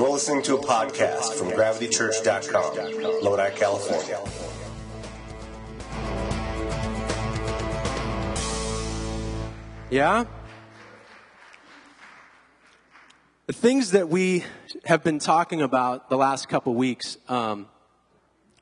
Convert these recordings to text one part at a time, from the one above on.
You're listening to a podcast from gravitychurch.com, Lodi, California. Yeah? The things that we have been talking about the last couple weeks, um,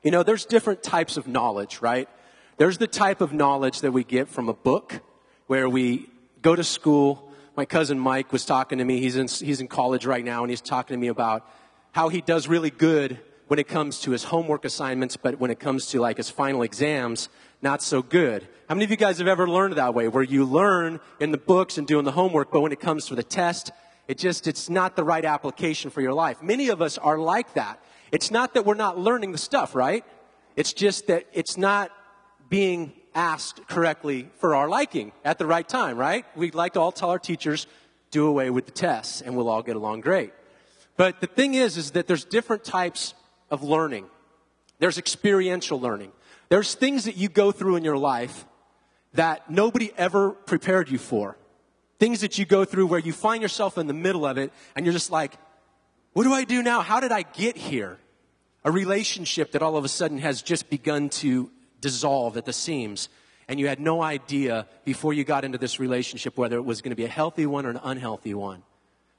you know, there's different types of knowledge, right? There's the type of knowledge that we get from a book where we go to school. My cousin Mike was talking to me. He's in, he's in college right now, and he's talking to me about how he does really good when it comes to his homework assignments, but when it comes to like his final exams, not so good. How many of you guys have ever learned that way, where you learn in the books and doing the homework, but when it comes to the test, it just, it's not the right application for your life. Many of us are like that. It's not that we're not learning the stuff, right? It's just that it's not being asked correctly for our liking at the right time, right? We'd like to all tell our teachers, do away with the tests and we'll all get along great. But the thing is, is that there's different types of learning. There's experiential learning. There's things that you go through in your life that nobody ever prepared you for. Things that you go through where you find yourself in the middle of it and you're just like, what do I do now? How did I get here? A relationship that all of a sudden has just begun to dissolve at the seams and you had no idea before you got into this relationship whether it was going to be a healthy one or an unhealthy one.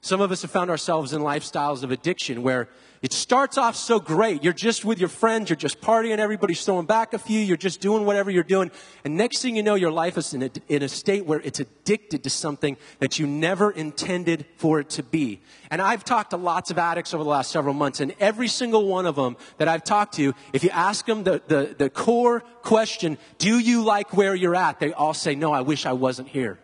Some of us have found ourselves in lifestyles of addiction where it starts off so great. You're just with your friends, you're just partying, everybody's throwing back a few, you're just doing whatever you're doing. And next thing you know, your life is in a, in a state where it's addicted to something that you never intended for it to be. And I've talked to lots of addicts over the last several months, and every single one of them that I've talked to, if you ask them the, the, the core question, do you like where you're at? They all say, no, I wish I wasn't here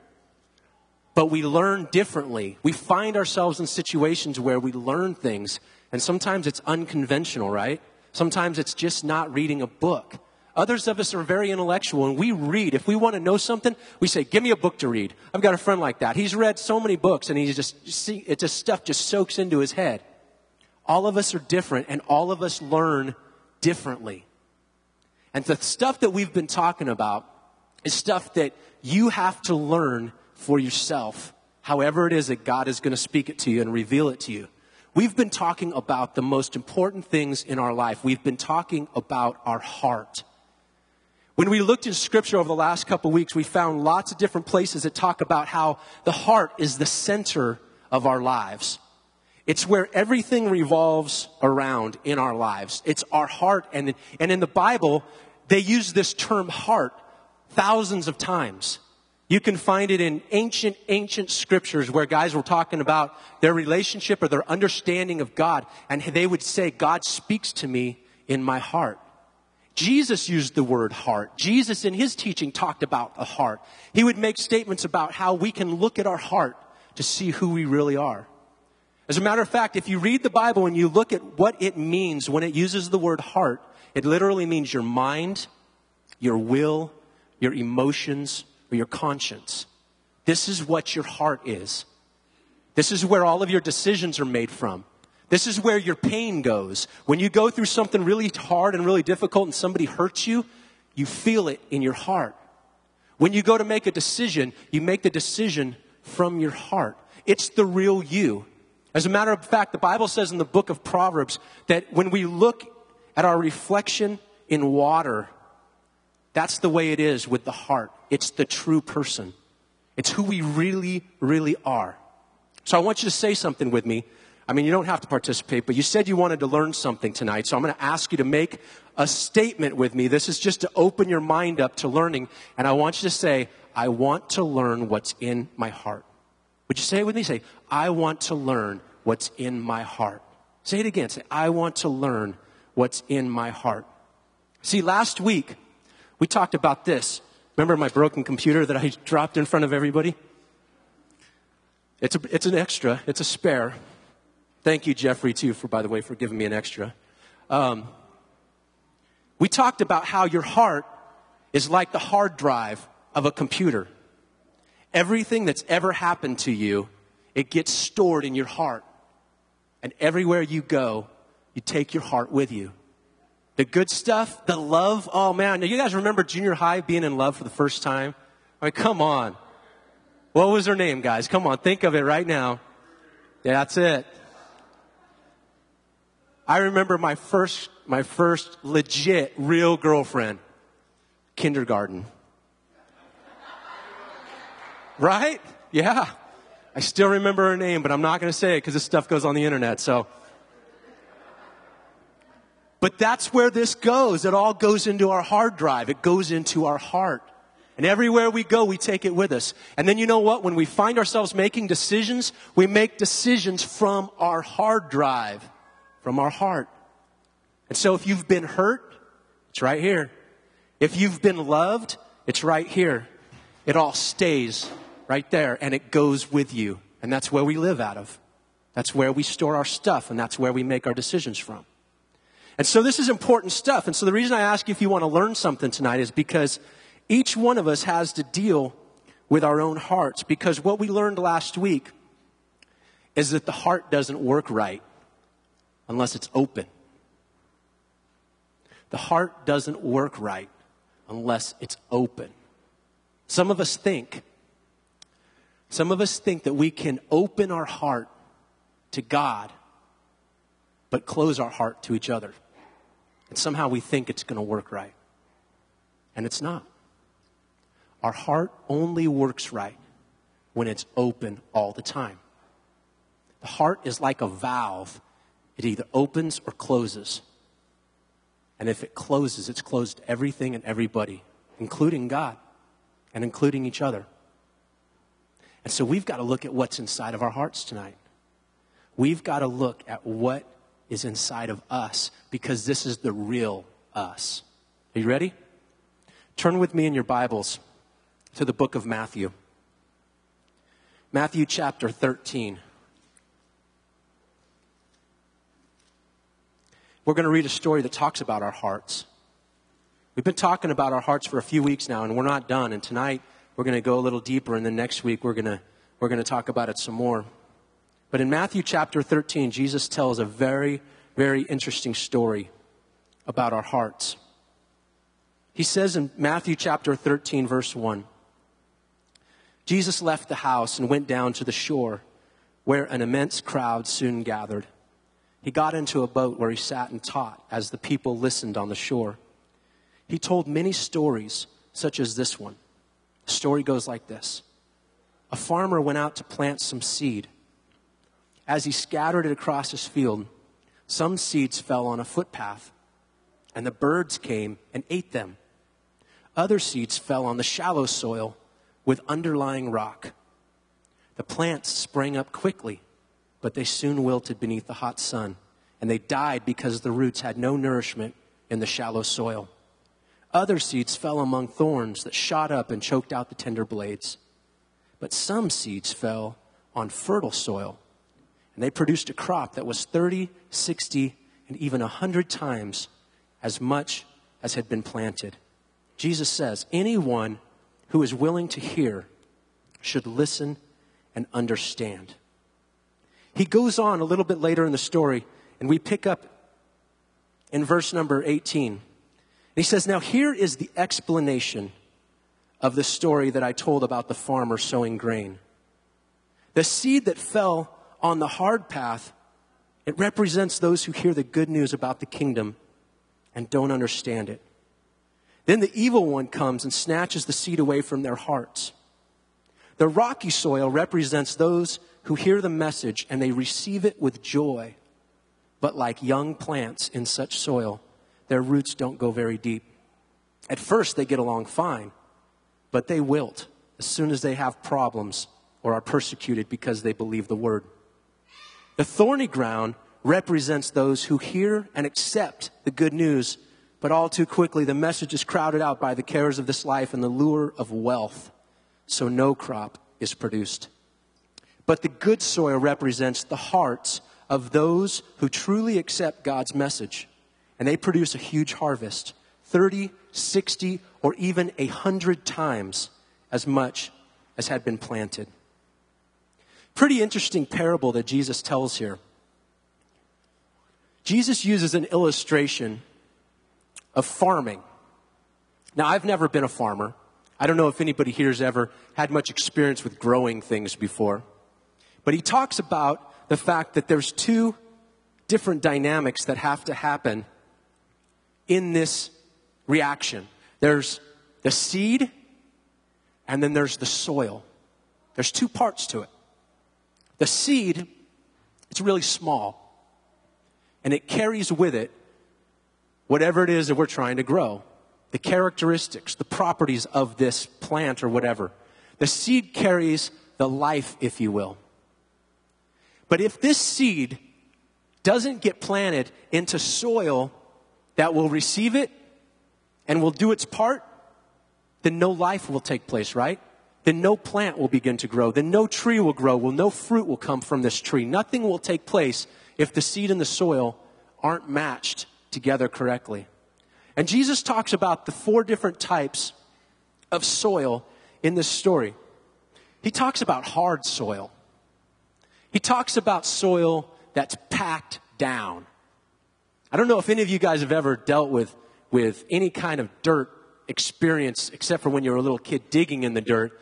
but we learn differently. We find ourselves in situations where we learn things, and sometimes it's unconventional, right? Sometimes it's just not reading a book. Others of us are very intellectual, and we read. If we want to know something, we say, "Give me a book to read." I've got a friend like that. He's read so many books, and he's just see, it just stuff just soaks into his head. All of us are different, and all of us learn differently. And the stuff that we've been talking about is stuff that you have to learn for yourself, however it is that God is going to speak it to you and reveal it to you. We've been talking about the most important things in our life. We've been talking about our heart. When we looked in scripture over the last couple weeks, we found lots of different places that talk about how the heart is the center of our lives. It's where everything revolves around in our lives. It's our heart. And, and in the Bible, they use this term heart thousands of times. You can find it in ancient, ancient scriptures where guys were talking about their relationship or their understanding of God. And they would say, God speaks to me in my heart. Jesus used the word heart. Jesus in his teaching talked about a heart. He would make statements about how we can look at our heart to see who we really are. As a matter of fact, if you read the Bible and you look at what it means when it uses the word heart, it literally means your mind, your will, your emotions, or your conscience. This is what your heart is. This is where all of your decisions are made from. This is where your pain goes. When you go through something really hard and really difficult and somebody hurts you, you feel it in your heart. When you go to make a decision, you make the decision from your heart. It's the real you. As a matter of fact, the Bible says in the book of Proverbs that when we look at our reflection in water, that's the way it is with the heart. It's the true person. It's who we really, really are. So I want you to say something with me. I mean, you don't have to participate, but you said you wanted to learn something tonight. So I'm going to ask you to make a statement with me. This is just to open your mind up to learning. And I want you to say, I want to learn what's in my heart. Would you say it with me? Say, I want to learn what's in my heart. Say it again. Say, I want to learn what's in my heart. See, last week, we talked about this. Remember my broken computer that I dropped in front of everybody? It's, a, it's an extra, it's a spare. Thank you, Jeffrey, too, for, by the way, for giving me an extra. Um, we talked about how your heart is like the hard drive of a computer. Everything that's ever happened to you, it gets stored in your heart. And everywhere you go, you take your heart with you. The good stuff, the love. Oh man, now you guys remember junior high being in love for the first time? I mean, come on. What was her name, guys? Come on, think of it right now. Yeah, that's it. I remember my first, my first legit real girlfriend, kindergarten. Right? Yeah. I still remember her name, but I'm not going to say it because this stuff goes on the internet. So, but that's where this goes. It all goes into our hard drive. It goes into our heart. And everywhere we go, we take it with us. And then you know what? When we find ourselves making decisions, we make decisions from our hard drive, from our heart. And so if you've been hurt, it's right here. If you've been loved, it's right here. It all stays right there and it goes with you. And that's where we live out of. That's where we store our stuff and that's where we make our decisions from. And so this is important stuff. And so the reason I ask you if you want to learn something tonight is because each one of us has to deal with our own hearts because what we learned last week is that the heart doesn't work right unless it's open. The heart doesn't work right unless it's open. Some of us think, some of us think that we can open our heart to God, but close our heart to each other. And somehow we think it's going to work right. And it's not. Our heart only works right when it's open all the time. The heart is like a valve, it either opens or closes. And if it closes, it's closed to everything and everybody, including God and including each other. And so we've got to look at what's inside of our hearts tonight. We've got to look at what is inside of us because this is the real us. Are you ready? Turn with me in your Bibles to the book of Matthew. Matthew chapter 13. We're going to read a story that talks about our hearts. We've been talking about our hearts for a few weeks now, and we're not done. And tonight, we're going to go a little deeper, and then next week, we're going to, we're going to talk about it some more. But in Matthew chapter 13, Jesus tells a very, very interesting story about our hearts. He says in Matthew chapter 13, verse 1 Jesus left the house and went down to the shore, where an immense crowd soon gathered. He got into a boat where he sat and taught as the people listened on the shore. He told many stories, such as this one. The story goes like this A farmer went out to plant some seed. As he scattered it across his field, some seeds fell on a footpath, and the birds came and ate them. Other seeds fell on the shallow soil with underlying rock. The plants sprang up quickly, but they soon wilted beneath the hot sun, and they died because the roots had no nourishment in the shallow soil. Other seeds fell among thorns that shot up and choked out the tender blades. But some seeds fell on fertile soil, and they produced a crop that was 30, 60, and even 100 times as much as had been planted. Jesus says, Anyone who is willing to hear should listen and understand. He goes on a little bit later in the story, and we pick up in verse number 18. He says, Now here is the explanation of the story that I told about the farmer sowing grain. The seed that fell on the hard path, it represents those who hear the good news about the kingdom and don't understand it. Then the evil one comes and snatches the seed away from their hearts. The rocky soil represents those who hear the message and they receive it with joy. But like young plants in such soil, their roots don't go very deep. At first, they get along fine, but they wilt as soon as they have problems or are persecuted because they believe the word. The thorny ground represents those who hear and accept the good news but all too quickly, the message is crowded out by the cares of this life and the lure of wealth, so no crop is produced. But the good soil represents the hearts of those who truly accept God's message, and they produce a huge harvest 30, 60, or even a hundred times as much as had been planted. Pretty interesting parable that Jesus tells here. Jesus uses an illustration of farming. Now, I've never been a farmer. I don't know if anybody here has ever had much experience with growing things before. But he talks about the fact that there's two different dynamics that have to happen in this reaction. There's the seed, and then there's the soil. There's two parts to it. The seed, it's really small, and it carries with it whatever it is that we're trying to grow the characteristics, the properties of this plant or whatever. The seed carries the life, if you will. But if this seed doesn't get planted into soil that will receive it and will do its part, then no life will take place, right? Then no plant will begin to grow. Then no tree will grow. Well, no fruit will come from this tree. Nothing will take place if the seed and the soil aren't matched together correctly. And Jesus talks about the four different types of soil in this story. He talks about hard soil. He talks about soil that's packed down. I don't know if any of you guys have ever dealt with, with any kind of dirt experience, except for when you were a little kid digging in the dirt.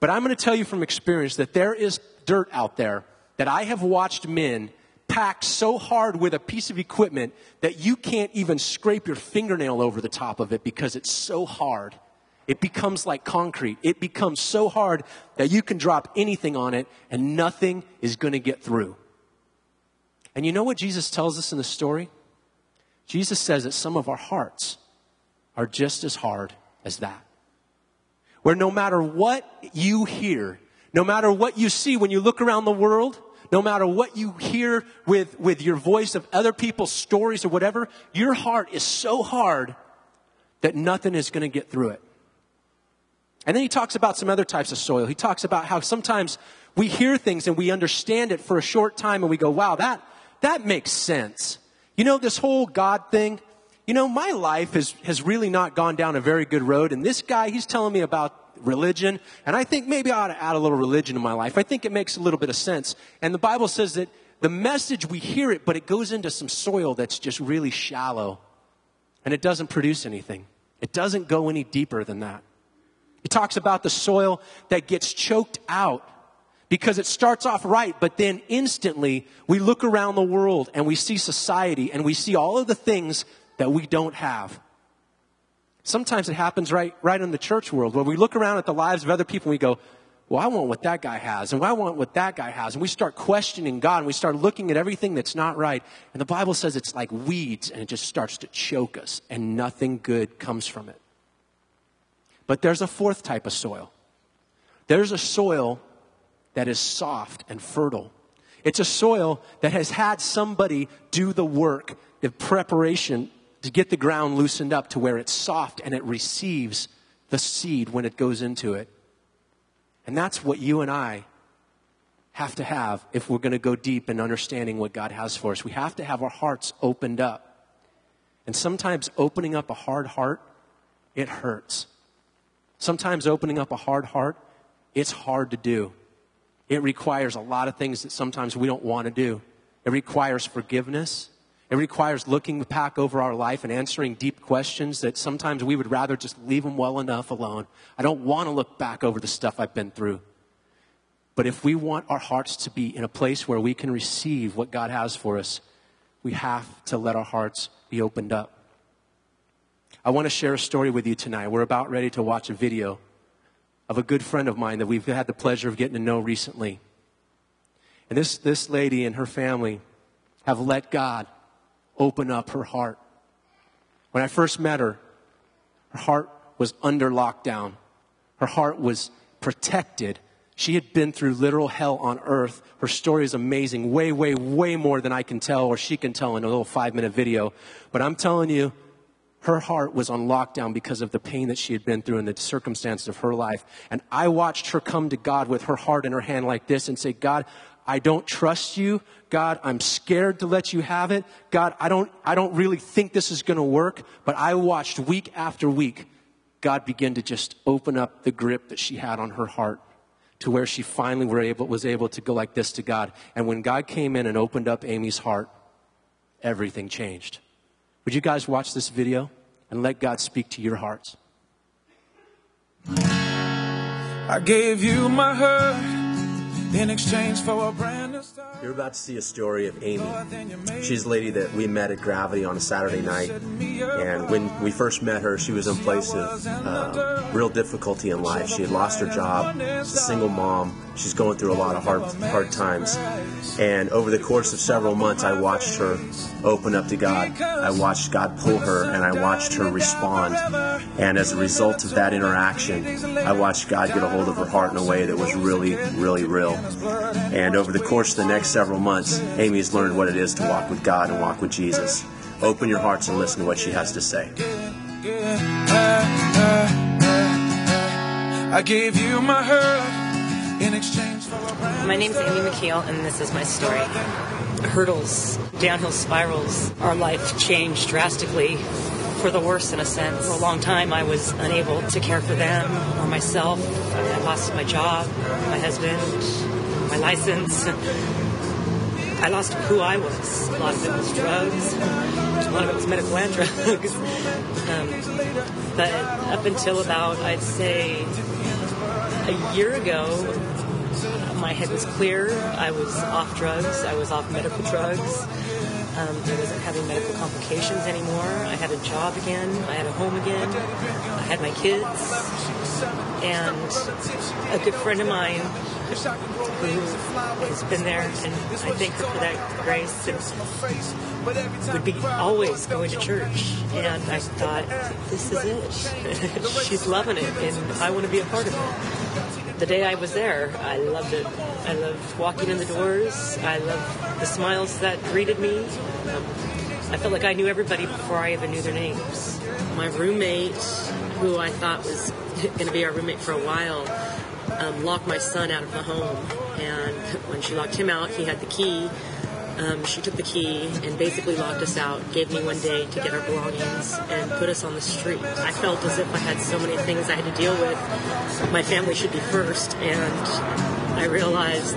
But I'm going to tell you from experience that there is dirt out there that I have watched men pack so hard with a piece of equipment that you can't even scrape your fingernail over the top of it because it's so hard. It becomes like concrete. It becomes so hard that you can drop anything on it and nothing is going to get through. And you know what Jesus tells us in the story? Jesus says that some of our hearts are just as hard as that. Where no matter what you hear, no matter what you see when you look around the world, no matter what you hear with, with your voice of other people's stories or whatever, your heart is so hard that nothing is going to get through it. And then he talks about some other types of soil. He talks about how sometimes we hear things and we understand it for a short time and we go, wow, that, that makes sense. You know, this whole God thing, you know, my life has, has really not gone down a very good road. And this guy, he's telling me about religion. And I think maybe I ought to add a little religion to my life. I think it makes a little bit of sense. And the Bible says that the message, we hear it, but it goes into some soil that's just really shallow. And it doesn't produce anything. It doesn't go any deeper than that. It talks about the soil that gets choked out because it starts off right, but then instantly we look around the world and we see society and we see all of the things that we don't have. Sometimes it happens right, right in the church world where we look around at the lives of other people and we go, well, I want what that guy has, and I want what that guy has. And we start questioning God, and we start looking at everything that's not right. And the Bible says it's like weeds, and it just starts to choke us, and nothing good comes from it. But there's a fourth type of soil. There's a soil that is soft and fertile. It's a soil that has had somebody do the work, the preparation to get the ground loosened up to where it's soft and it receives the seed when it goes into it. And that's what you and I have to have if we're going to go deep in understanding what God has for us. We have to have our hearts opened up. And sometimes opening up a hard heart, it hurts. Sometimes opening up a hard heart, it's hard to do. It requires a lot of things that sometimes we don't want to do. It requires forgiveness. It requires looking back over our life and answering deep questions that sometimes we would rather just leave them well enough alone. I don't want to look back over the stuff I've been through. But if we want our hearts to be in a place where we can receive what God has for us, we have to let our hearts be opened up. I want to share a story with you tonight. We're about ready to watch a video of a good friend of mine that we've had the pleasure of getting to know recently. And this, this lady and her family have let God open up her heart. When I first met her, her heart was under lockdown. Her heart was protected. She had been through literal hell on earth. Her story is amazing, way, way, way more than I can tell or she can tell in a little five minute video. But I'm telling you, her heart was on lockdown because of the pain that she had been through and the circumstances of her life. And I watched her come to God with her heart in her hand like this and say, God, I don't trust you. God, I'm scared to let you have it. God, I don't, I don't really think this is going to work. But I watched week after week God begin to just open up the grip that she had on her heart to where she finally able, was able to go like this to God. And when God came in and opened up Amy's heart, everything changed. Would you guys watch this video and let God speak to your hearts? I gave you my hurt in exchange for a brand new start. You're about to see a story of Amy. She's a lady that we met at Gravity on a Saturday night, and when we first met her, she was in place of uh, real difficulty in life. She had lost her job, a single mom. She's going through a lot of hard, hard times. And over the course of several months, I watched her open up to God. I watched God pull her, and I watched her respond. And as a result of that interaction, I watched God get a hold of her heart in a way that was really, really real. And over the course of the next several months, Amy's learned what it is to walk with God and walk with Jesus. Open your hearts and listen to what she has to say. I gave you my hurt in exchange My name's Amy McKeel, and this is my story. Hurdles, downhill spirals, our life changed drastically for the worse in a sense. For a long time, I was unable to care for them or myself. I lost my job, my husband, my license. I lost who I was. A lot of it was drugs. A lot of it was medical and drugs. Um, but up until about, I'd say, a year ago, my head was clear. I was off drugs. I was off medical drugs. Um, I wasn't having medical complications anymore. I had a job again. I had a home again. I had my kids. And a good friend of mine who has been there, and I thank her for that grace, would be always going to church. And I thought, this is it. She's loving it, and I want to be a part of it the day I was there, I loved it. I loved walking in the doors. I loved the smiles that greeted me. Um, I felt like I knew everybody before I even knew their names. My roommate, who I thought was going to be our roommate for a while, um, locked my son out of the home. And when she locked him out, he had the key. Um, she took the key and basically locked us out, gave me one day to get our belongings, and put us on the street. I felt as if I had so many things I had to deal with. My family should be first, and I realized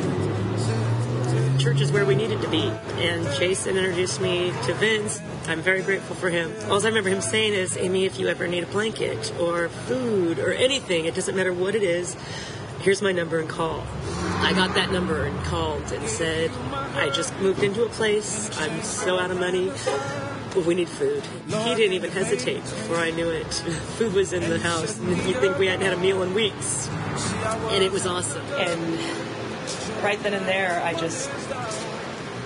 church is where we needed to be. And Jason introduced me to Vince. I'm very grateful for him. All I remember him saying is, Amy, if you ever need a blanket or food or anything, it doesn't matter what it is, here's my number and call. I got that number and called and said, I just moved into a place. I'm so out of money. We need food. He didn't even hesitate before I knew it. Food was in the house. You'd think we hadn't had a meal in weeks. And it was awesome. And right then and there, I just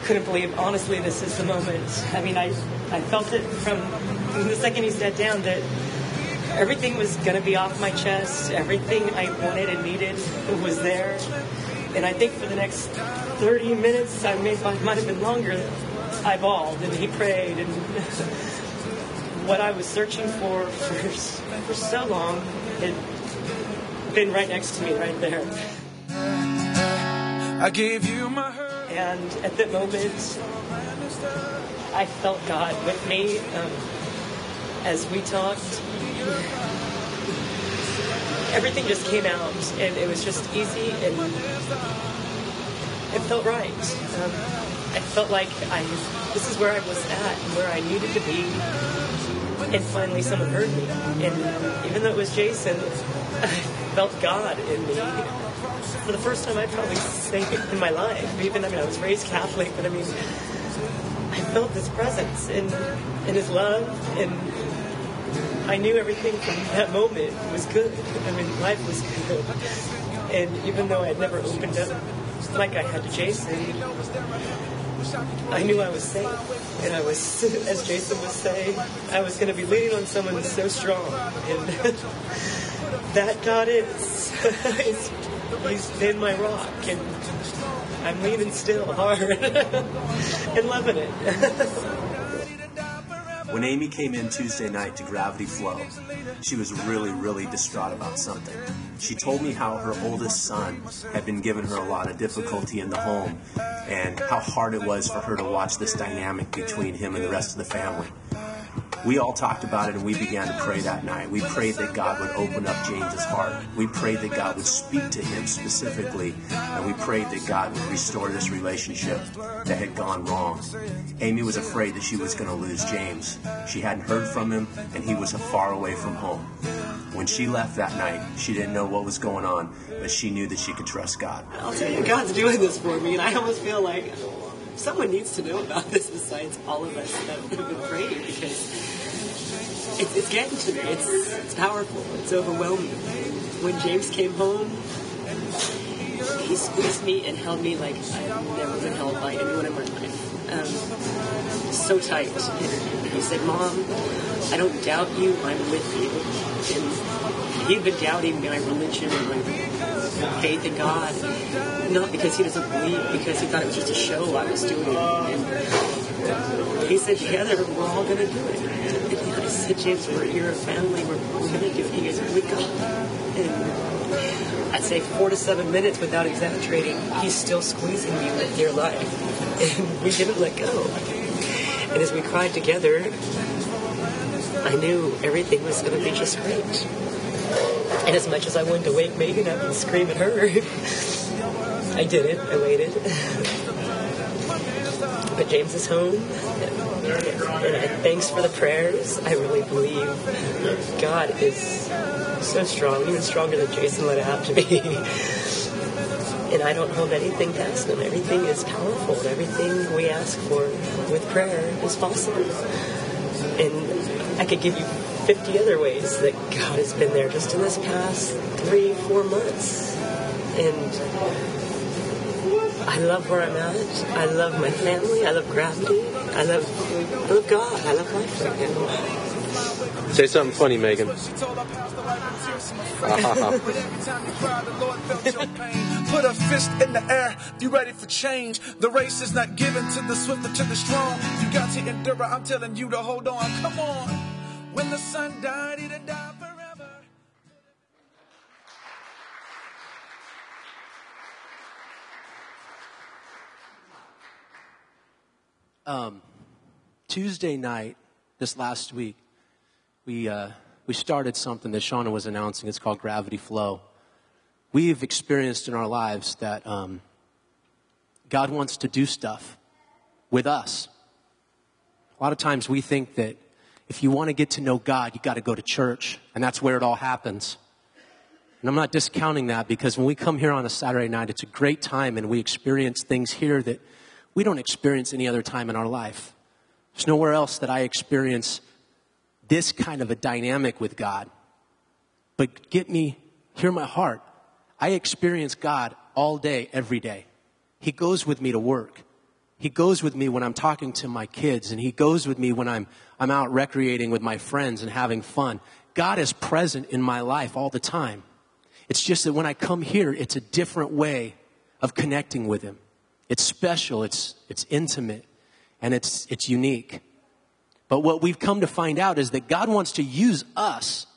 couldn't believe, honestly, this is the moment. I mean, I, I felt it from the second he sat down that everything was going to be off my chest. Everything I wanted and needed was there. And I think for the next 30 minutes, I may, might have been longer, I bawled and he prayed. And what I was searching for for, for so long had been right next to me, right there. I gave you my heart. And at that moment, I felt God with me um, as we talked. Everything just came out, and it was just easy, and it felt right. Um, I felt like I this is where I was at, and where I needed to be, and finally someone heard me. And even though it was Jason, I felt God in me for the first time I'd probably say in my life. Even I mean I was raised Catholic, but I mean I felt this presence and and his love and I knew everything from that moment was good. I mean life was good. And even though I had never opened up like I had to Jason, I knew I was safe. And I was, as Jason was saying, I was going to be leaning on someone so strong. And that God is. is He's been my rock, and I'm leaning still hard and loving it. When Amy came in Tuesday night to Gravity Flow, she was really, really distraught about something. She told me how her oldest son had been giving her a lot of difficulty in the home and how hard it was for her to watch this dynamic between him and the rest of the family. We all talked about it and we began to pray that night. We prayed that God would open up James's heart. We prayed that God would speak to him specifically, and we prayed that God would restore this relationship that had gone wrong. Amy was afraid that she was going to lose James. She hadn't heard from him, and he was far away from home. When she left that night, she didn't know what was going on, but she knew that she could trust God. I'll tell you, God's doing this for me, and I almost feel like someone needs to know about this besides all of us that have been praying because it's, it's getting to me. It's, it's powerful. It's overwhelming. When James came home, he squeezed me and held me like I've never been held by anyone in my life. Um, so tight. He said, Mom, I don't doubt you. I'm with you. And he'd been doubting my religion and my faith in God. Not because he doesn't believe, because he thought it was just a show I was doing. And he said, together, we're all going to do it. And I said, James, we're, you're a family. We're, going to do it. He goes, with God. And I'd say four to seven minutes without exaggerating, he's still squeezing me with dear life. And we didn't let go. And as we cried together, I knew everything was going to be just great. And as much as I wanted to wake Megan up and scream at her, I didn't. I waited. But James is home. And I, thanks for the prayers. I really believe God is so strong, even stronger than Jason let it out to be. and I don't hold anything past him. Everything is powerful. Everything we ask for with prayer is possible. And I could give you 50 other ways that God has been there just in this past three, four months. And I love where I'm at. I love my family. I love gravity. I love, I love God. I love life right now. Say something funny, Megan. Put a fist in the air, you ready for change. The race is not given to the swift or to the strong. You got to endure, I'm telling you to hold on. Come on. When the sun died, it'd die Um, Tuesday night, this last week, we, uh, we started something that Shauna was announcing. It's called Gravity Flow. We've experienced in our lives that um, God wants to do stuff with us. A lot of times we think that if you want to get to know God, you got to go to church, and that's where it all happens. And I'm not discounting that because when we come here on a Saturday night, it's a great time and we experience things here that we don't experience any other time in our life. There's nowhere else that I experience this kind of a dynamic with God. But get me, hear my heart. I experience God all day, every day. He goes with me to work. He goes with me when I'm talking to my kids, and He goes with me when I'm, I'm out recreating with my friends and having fun. God is present in my life all the time. It's just that when I come here, it's a different way of connecting with Him. It's special, it's, it's intimate, and it's, it's unique. But what we've come to find out is that God wants to use us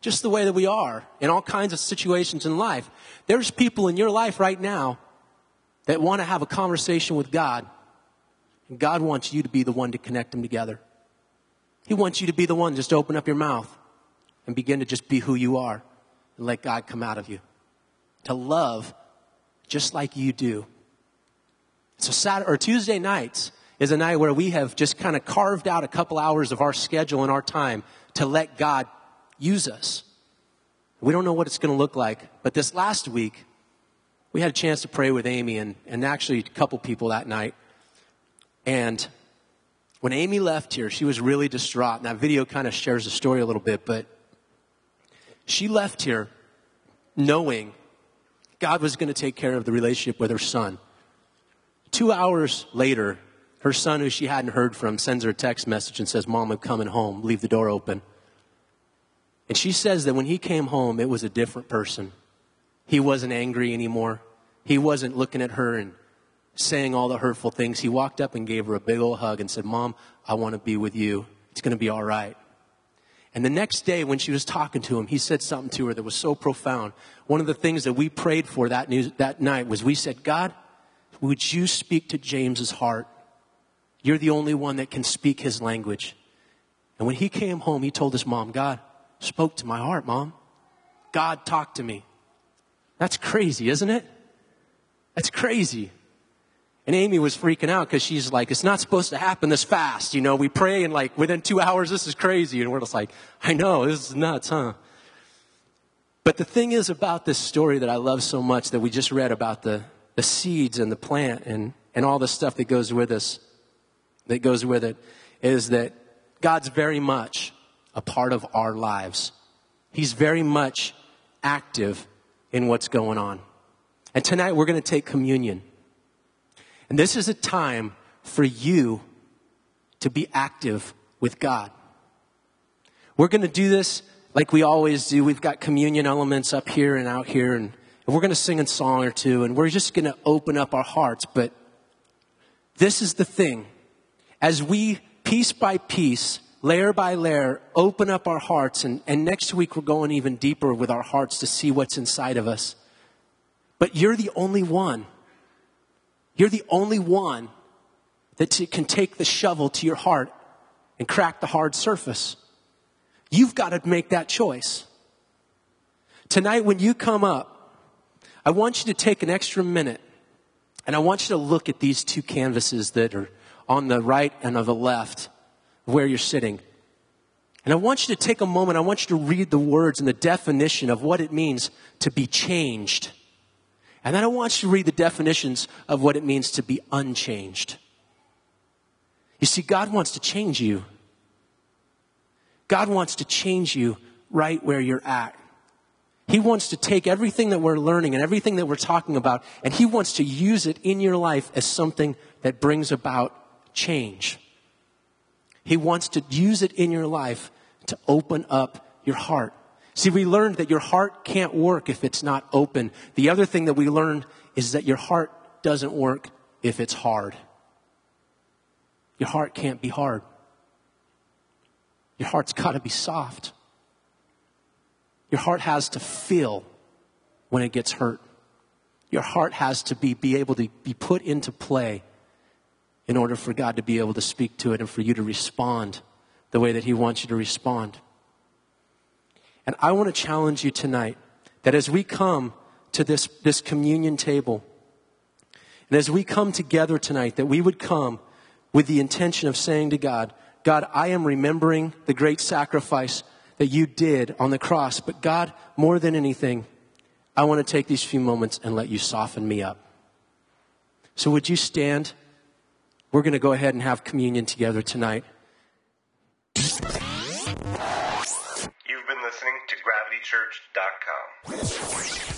just the way that we are in all kinds of situations in life. There's people in your life right now that want to have a conversation with God, and God wants you to be the one to connect them together. He wants you to be the one just open up your mouth and begin to just be who you are and let God come out of you. To love just like you do. So Saturday or Tuesday nights is a night where we have just kind of carved out a couple hours of our schedule and our time to let God use us. We don't know what it's going to look like, but this last week, we had a chance to pray with Amy and, and actually a couple people that night. And when Amy left here, she was really distraught. And that video kind of shares the story a little bit, but she left here knowing God was going to take care of the relationship with her son. Two hours later, her son, who she hadn't heard from, sends her a text message and says, Mom, I'm coming home. Leave the door open. And she says that when he came home, it was a different person. He wasn't angry anymore. He wasn't looking at her and saying all the hurtful things. He walked up and gave her a big old hug and said, Mom, I want to be with you. It's going to be all right. And the next day, when she was talking to him, he said something to her that was so profound. One of the things that we prayed for that, news, that night was we said, God, would you speak to James's heart? You're the only one that can speak his language. And when he came home, he told his mom, God spoke to my heart, mom. God talked to me. That's crazy, isn't it? That's crazy. And Amy was freaking out because she's like, it's not supposed to happen this fast. You know, we pray and like within two hours, this is crazy. And we're just like, I know, this is nuts, huh? But the thing is about this story that I love so much that we just read about the, the seeds and the plant and, and all the stuff that goes with us, that goes with it, is that God's very much a part of our lives. He's very much active in what's going on. And tonight we're going to take communion. And this is a time for you to be active with God. We're going to do this like we always do. We've got communion elements up here and out here, and, and we're going to sing a song or two, and we're just going to open up our hearts. But this is the thing. As we, piece by piece, layer by layer, open up our hearts, and, and next week we're going even deeper with our hearts to see what's inside of us. But you're the only one. You're the only one that can take the shovel to your heart and crack the hard surface. You've got to make that choice. Tonight, when you come up, I want you to take an extra minute and I want you to look at these two canvases that are on the right and on the left where you're sitting. And I want you to take a moment, I want you to read the words and the definition of what it means to be changed. And then I want you to read the definitions of what it means to be unchanged. You see, God wants to change you. God wants to change you right where you're at. He wants to take everything that we're learning and everything that we're talking about, and He wants to use it in your life as something that brings about change. He wants to use it in your life to open up your heart. See, we learned that your heart can't work if it's not open. The other thing that we learned is that your heart doesn't work if it's hard. Your heart can't be hard. Your heart's got to be soft. Your heart has to feel when it gets hurt. Your heart has to be, be able to be put into play in order for God to be able to speak to it and for you to respond the way that He wants you to respond. And I want to challenge you tonight that as we come to this, this communion table, and as we come together tonight, that we would come with the intention of saying to God, God, I am remembering the great sacrifice that you did on the cross. But God, more than anything, I want to take these few moments and let you soften me up. So would you stand? We're going to go ahead and have communion together tonight. You've been listening to GravityChurch.com.